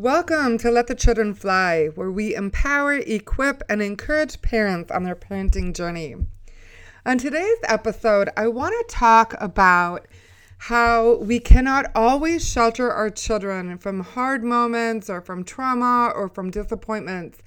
Welcome to Let the Children Fly, where we empower, equip, and encourage parents on their parenting journey. On today's episode, I want to talk about how we cannot always shelter our children from hard moments or from trauma or from disappointments,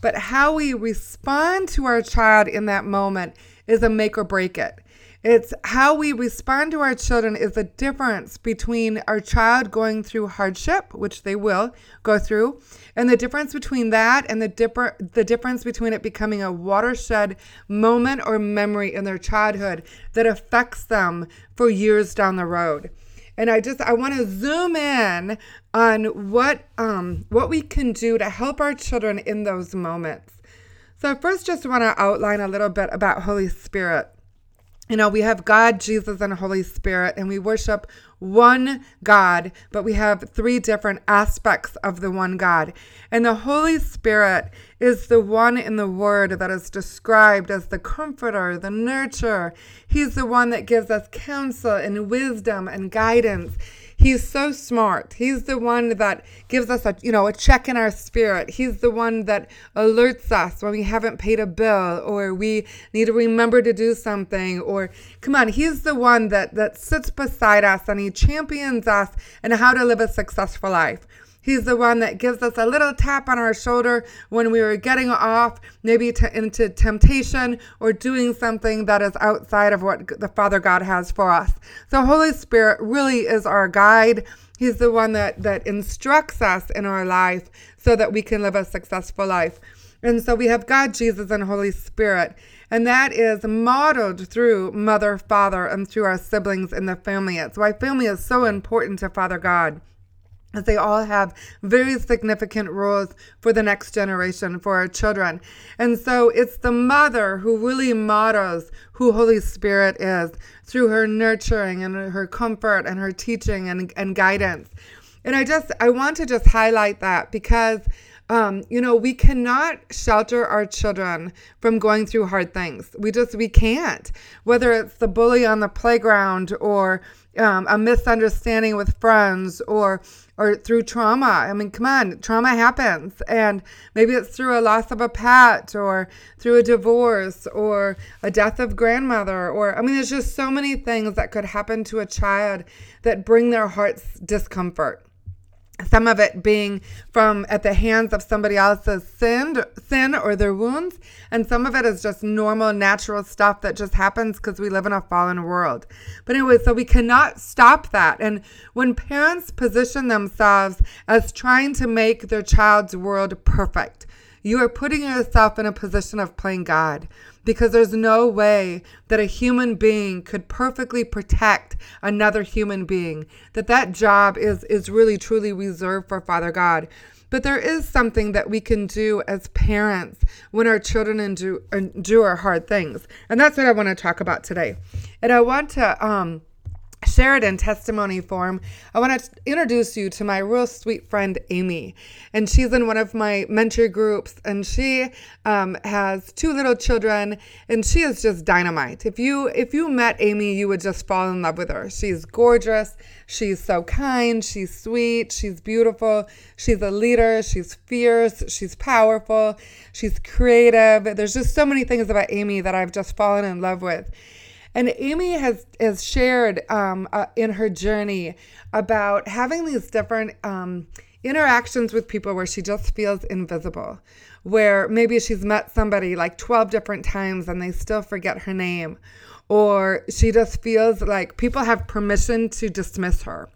but how we respond to our child in that moment is a make or break it. It's how we respond to our children is the difference between our child going through hardship, which they will go through, and the difference between that and the dipper, the difference between it becoming a watershed moment or memory in their childhood that affects them for years down the road. And I just I want to zoom in on what um what we can do to help our children in those moments. So first just want to outline a little bit about Holy Spirit you know, we have God, Jesus, and Holy Spirit, and we worship one God, but we have three different aspects of the one God. And the Holy Spirit is the one in the Word that is described as the comforter, the nurturer. He's the one that gives us counsel and wisdom and guidance. He's so smart. He's the one that gives us a, you know, a check in our spirit. He's the one that alerts us when we haven't paid a bill or we need to remember to do something or come on, he's the one that that sits beside us and he champions us and how to live a successful life. He's the one that gives us a little tap on our shoulder when we are getting off, maybe to, into temptation or doing something that is outside of what the Father God has for us. So, Holy Spirit really is our guide. He's the one that, that instructs us in our life so that we can live a successful life. And so we have God, Jesus, and Holy Spirit. And that is modeled through mother, father, and through our siblings in the family. It's why family is so important to Father God as they all have very significant roles for the next generation, for our children. And so it's the mother who really models who Holy Spirit is through her nurturing and her comfort and her teaching and, and guidance. And I just, I want to just highlight that because. Um, you know, we cannot shelter our children from going through hard things. We just, we can't. Whether it's the bully on the playground or um, a misunderstanding with friends or or through trauma. I mean, come on, trauma happens. And maybe it's through a loss of a pet or through a divorce or a death of grandmother. Or, I mean, there's just so many things that could happen to a child that bring their hearts discomfort some of it being from at the hands of somebody else's sin sin or their wounds. And some of it is just normal natural stuff that just happens because we live in a fallen world. But anyway so we cannot stop that. And when parents position themselves as trying to make their child's world perfect you are putting yourself in a position of playing god because there's no way that a human being could perfectly protect another human being that that job is is really truly reserved for father god. But there is something that we can do as parents when our children endure, endure hard things. And that's what i want to talk about today. And i want to um in testimony form, I want to introduce you to my real sweet friend Amy. And she's in one of my mentor groups, and she um, has two little children, and she is just dynamite. If you if you met Amy, you would just fall in love with her. She's gorgeous. She's so kind. She's sweet. She's beautiful. She's a leader. She's fierce. She's powerful. She's creative. There's just so many things about Amy that I've just fallen in love with. And Amy has has shared um, uh, in her journey about having these different um, interactions with people where she just feels invisible, where maybe she's met somebody like 12 different times and they still forget her name, or she just feels like people have permission to dismiss her.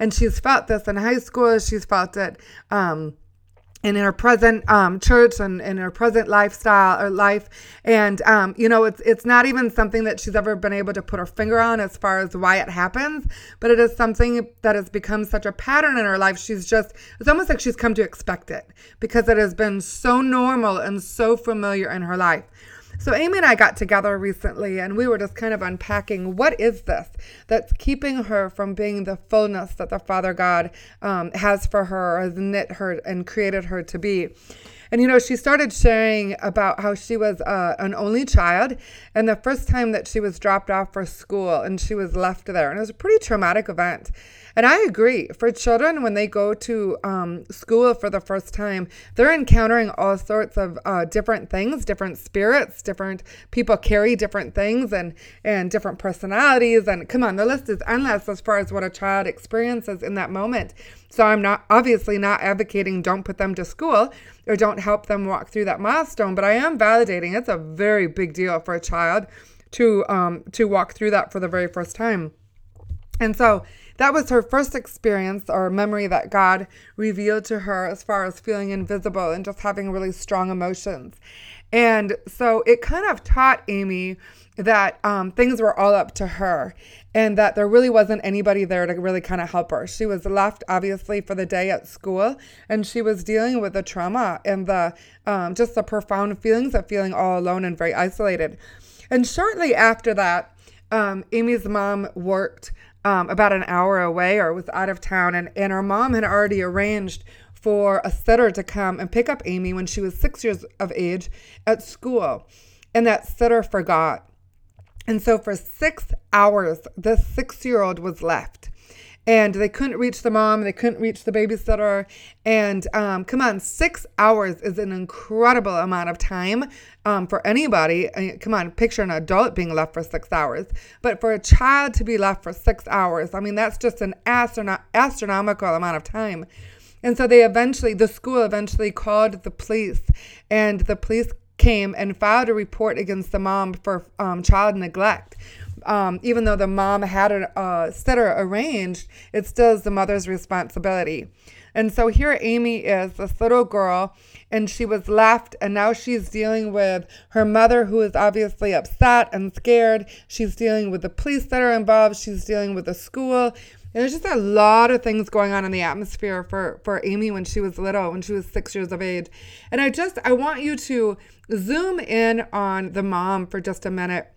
And she's felt this in high school, she's felt it. Um, and in her present um, church and in her present lifestyle or life. And um, you know it's it's not even something that she's ever been able to put her finger on as far as why it happens but it is something that has become such a pattern in her life. She's just it's almost like she's come to expect it because it has been so normal and so familiar in her life so Amy and I got together recently and we were just kind of unpacking what is this that's keeping her from being the fullness that the Father God um, has for her, has knit her and created her to be. And you know, she started sharing about how she was uh, an only child and the first time that she was dropped off for school and she was left there. And it was a pretty traumatic event. And I agree. For children, when they go to um, school for the first time, they're encountering all sorts of uh, different things, different spirits, different people carry different things and, and different personalities. And come on, the list is endless as far as what a child experiences in that moment. So I'm not obviously not advocating don't put them to school or don't help them walk through that milestone, but I am validating it's a very big deal for a child to um, to walk through that for the very first time. And so that was her first experience or memory that God revealed to her as far as feeling invisible and just having really strong emotions. And so it kind of taught Amy that um, things were all up to her and that there really wasn't anybody there to really kind of help her. She was left, obviously, for the day at school and she was dealing with the trauma and the um, just the profound feelings of feeling all alone and very isolated. And shortly after that, um, Amy's mom worked um, about an hour away or was out of town, and, and her mom had already arranged for a sitter to come and pick up Amy when she was six years of age at school. And that sitter forgot. And so for six hours, this six year old was left and they couldn't reach the mom, they couldn't reach the babysitter. And um, come on, six hours is an incredible amount of time um, for anybody. I mean, come on, picture an adult being left for six hours, but for a child to be left for six hours, I mean, that's just an astrono- astronomical amount of time. And so they eventually, the school eventually called the police, and the police came and filed a report against the mom for um, child neglect um, even though the mom had a uh, sitter arranged, it still is the mother's responsibility. And so here Amy is, this little girl, and she was left, and now she's dealing with her mother, who is obviously upset and scared. She's dealing with the police that are involved. She's dealing with the school. There's just a lot of things going on in the atmosphere for, for Amy when she was little, when she was six years of age. And I just, I want you to zoom in on the mom for just a minute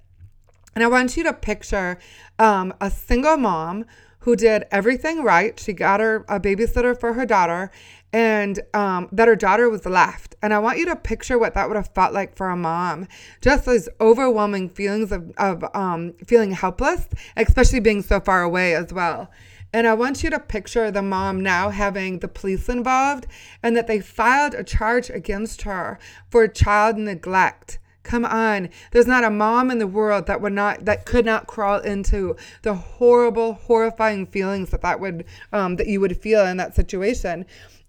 and I want you to picture um, a single mom who did everything right. She got her a babysitter for her daughter, and um, that her daughter was left. And I want you to picture what that would have felt like for a mom. Just those overwhelming feelings of, of um, feeling helpless, especially being so far away as well. And I want you to picture the mom now having the police involved and that they filed a charge against her for child neglect. Come on. There's not a mom in the world that would not that could not crawl into the horrible, horrifying feelings that that would um, that you would feel in that situation.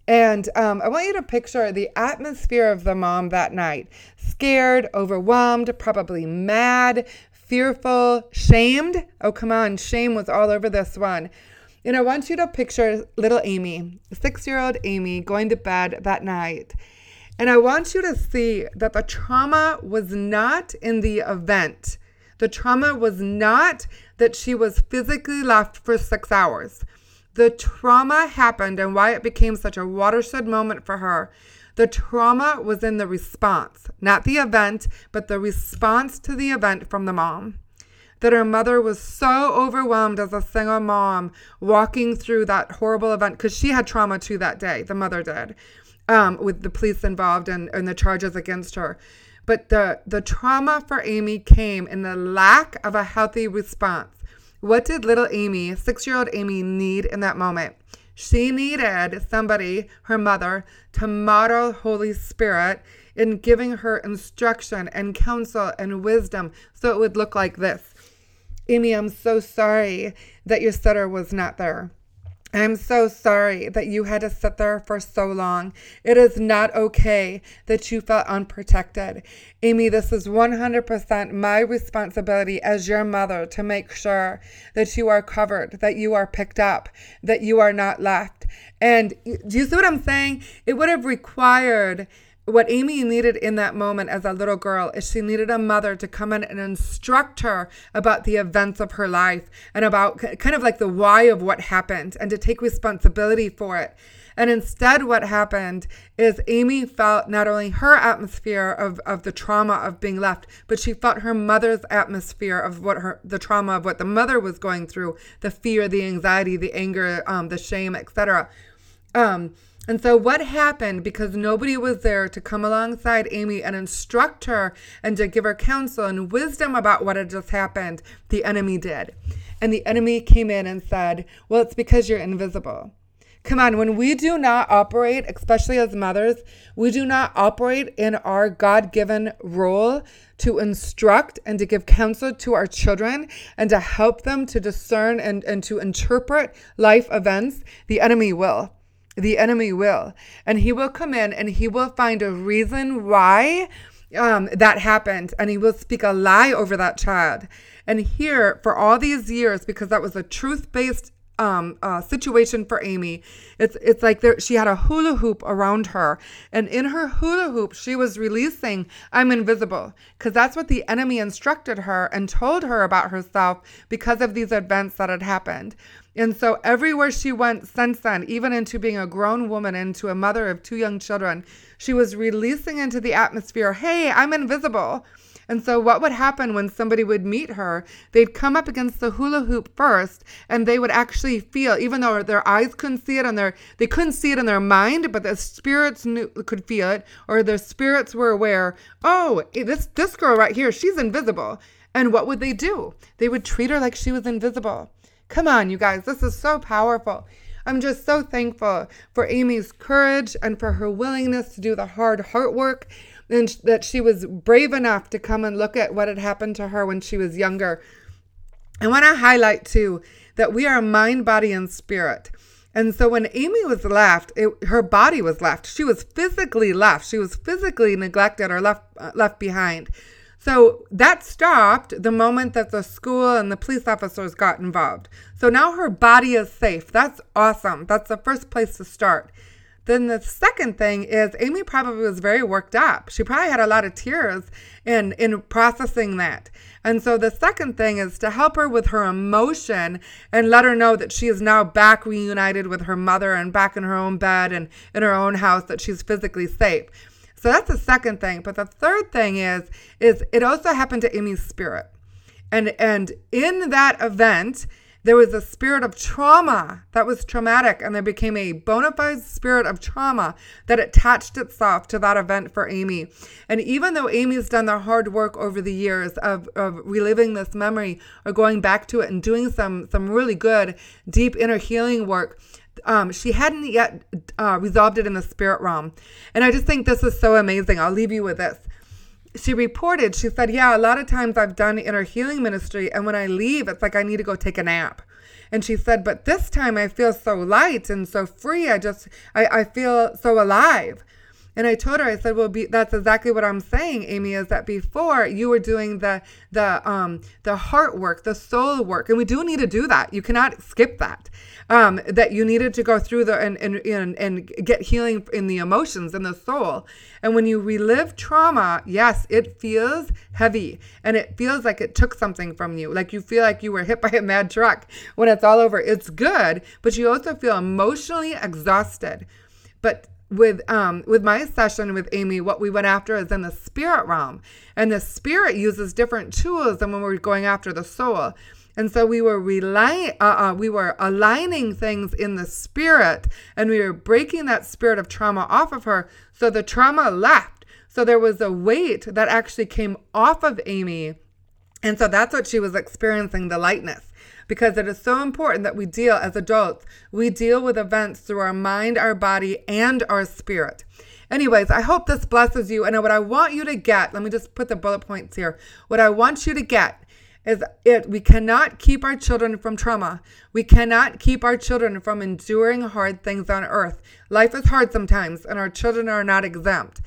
And um, I want you to picture the atmosphere of the mom that night scared, overwhelmed, probably mad, fearful, shamed. Oh, come on. Shame was all over this one. And I want you to picture little Amy, six year old Amy, going to bed that night and I want you to see that the trauma was not in the event. The trauma was not that she was physically left for six hours. The trauma happened and why it became such a watershed moment for her. The trauma was in the response, not the event, but the response to the event from the mom. That her mother was so overwhelmed as a single mom walking through that horrible event because she had trauma too that day, the mother did um, with the police involved and, and the charges against her. But the, the trauma for Amy came in the lack of a healthy response. What did little Amy, six year old Amy, need in that moment? She needed somebody, her mother, to model Holy Spirit in giving her instruction and counsel and wisdom so it would look like this Amy, I'm so sorry that your sitter was not there. I'm so sorry that you had to sit there for so long. It is not okay that you felt unprotected. Amy, this is 100% my responsibility as your mother to make sure that you are covered, that you are picked up, that you are not left. And do you see what I'm saying? It would have required what Amy needed in that moment as a little girl is she needed a mother to come in and instruct her about the events of her life and about kind of like the why of what happened and to take responsibility for it. And instead, what happened is Amy felt not only her atmosphere of, of the trauma of being left, but she felt her mother's atmosphere of what her the trauma of what the mother was going through, the fear, the anxiety, the anger, um, the shame, etc. Um, And so, what happened because nobody was there to come alongside Amy and instruct her and to give her counsel and wisdom about what had just happened? The enemy did. And the enemy came in and said, Well, it's because you're invisible. Come on, when we do not operate, especially as mothers, we do not operate in our God given role to instruct and to give counsel to our children and to help them to discern and, and to interpret life events, the enemy will the enemy will. And he will come in and he will find a reason why um, that happened. And he will speak a lie over that child. And here, for all these years, because that was a truth based um, uh, situation for Amy. It's it's like there, she had a hula hoop around her, and in her hula hoop, she was releasing "I'm invisible" because that's what the enemy instructed her and told her about herself because of these events that had happened. And so everywhere she went since then, even into being a grown woman, into a mother of two young children, she was releasing into the atmosphere, hey, I'm invisible. And so, what would happen when somebody would meet her? They'd come up against the hula hoop first, and they would actually feel, even though their eyes couldn't see it and their they couldn't see it in their mind, but the spirits knew, could feel it, or their spirits were aware. Oh, eh, this this girl right here, she's invisible. And what would they do? They would treat her like she was invisible. Come on, you guys, this is so powerful. I'm just so thankful for Amy's courage and for her willingness to do the hard heart work and that she was brave enough to come and look at what had happened to her when she was younger. I want to highlight too that we are mind, body, and spirit. And so when Amy was left, it, her body was left. She was physically left. She was physically neglected or left uh, left behind. So that stopped the moment that the school and the police officers got involved. So now her body is safe. That's awesome. That's the first place to start. Then the second thing is Amy probably was very worked up. She probably had a lot of tears in in processing that. And so the second thing is to help her with her emotion and let her know that she is now back reunited with her mother and back in her own bed and in her own house that she's physically safe. So that's the second thing. But the third thing is is it also happened to Amy's spirit. And and in that event, there was a spirit of trauma that was traumatic, and there became a bona fide spirit of trauma that attached itself to that event for Amy. And even though Amy's done the hard work over the years of, of reliving this memory or going back to it and doing some some really good deep inner healing work, um, she hadn't yet uh, resolved it in the spirit realm. And I just think this is so amazing. I'll leave you with this. She reported, she said, Yeah, a lot of times I've done inner healing ministry, and when I leave, it's like I need to go take a nap. And she said, But this time I feel so light and so free. I just, I, I feel so alive. And I told her, I said, well, be, that's exactly what I'm saying, Amy, is that before you were doing the the um the heart work, the soul work, and we do need to do that. You cannot skip that. Um, that you needed to go through the and and and, and get healing in the emotions and the soul. And when you relive trauma, yes, it feels heavy and it feels like it took something from you. Like you feel like you were hit by a Mack truck when it's all over. It's good, but you also feel emotionally exhausted. But with um with my session with Amy, what we went after is in the spirit realm, and the spirit uses different tools than when we're going after the soul. And so we were relying, uh, uh, we were aligning things in the spirit, and we were breaking that spirit of trauma off of her. So the trauma left. So there was a weight that actually came off of Amy, and so that's what she was experiencing the lightness because it is so important that we deal as adults, we deal with events through our mind, our body, and our spirit. Anyways, I hope this blesses you. And what I want you to get, let me just put the bullet points here. What I want you to get is it we cannot keep our children from trauma. We cannot keep our children from enduring hard things on earth. Life is hard sometimes, and our children are not exempt.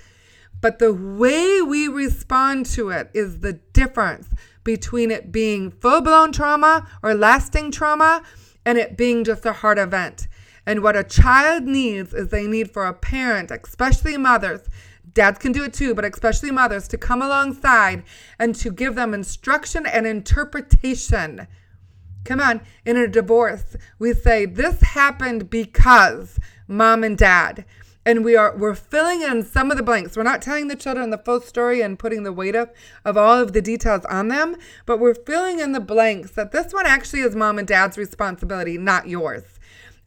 But the way we respond to it is the difference between it being full blown trauma or lasting trauma and it being just a hard event. And what a child needs is they need for a parent, especially mothers, dads can do it too, but especially mothers, to come alongside and to give them instruction and interpretation. Come on, in a divorce, we say this happened because mom and dad and we are we're filling in some of the blanks we're not telling the children the full story and putting the weight of, of all of the details on them but we're filling in the blanks that this one actually is mom and dad's responsibility not yours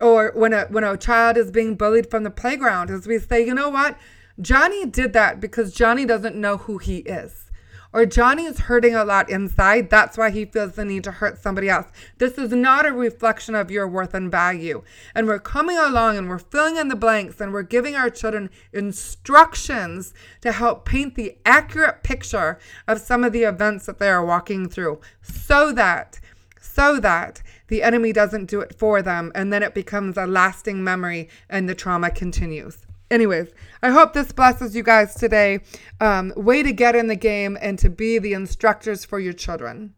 or when a when a child is being bullied from the playground as we say, you know what? Johnny did that because Johnny doesn't know who he is. Or Johnny is hurting a lot inside. That's why he feels the need to hurt somebody else. This is not a reflection of your worth and value. And we're coming along and we're filling in the blanks and we're giving our children instructions to help paint the accurate picture of some of the events that they are walking through so that so that the enemy doesn't do it for them and then it becomes a lasting memory and the trauma continues. Anyways, I hope this blesses you guys today. Um, way to get in the game and to be the instructors for your children.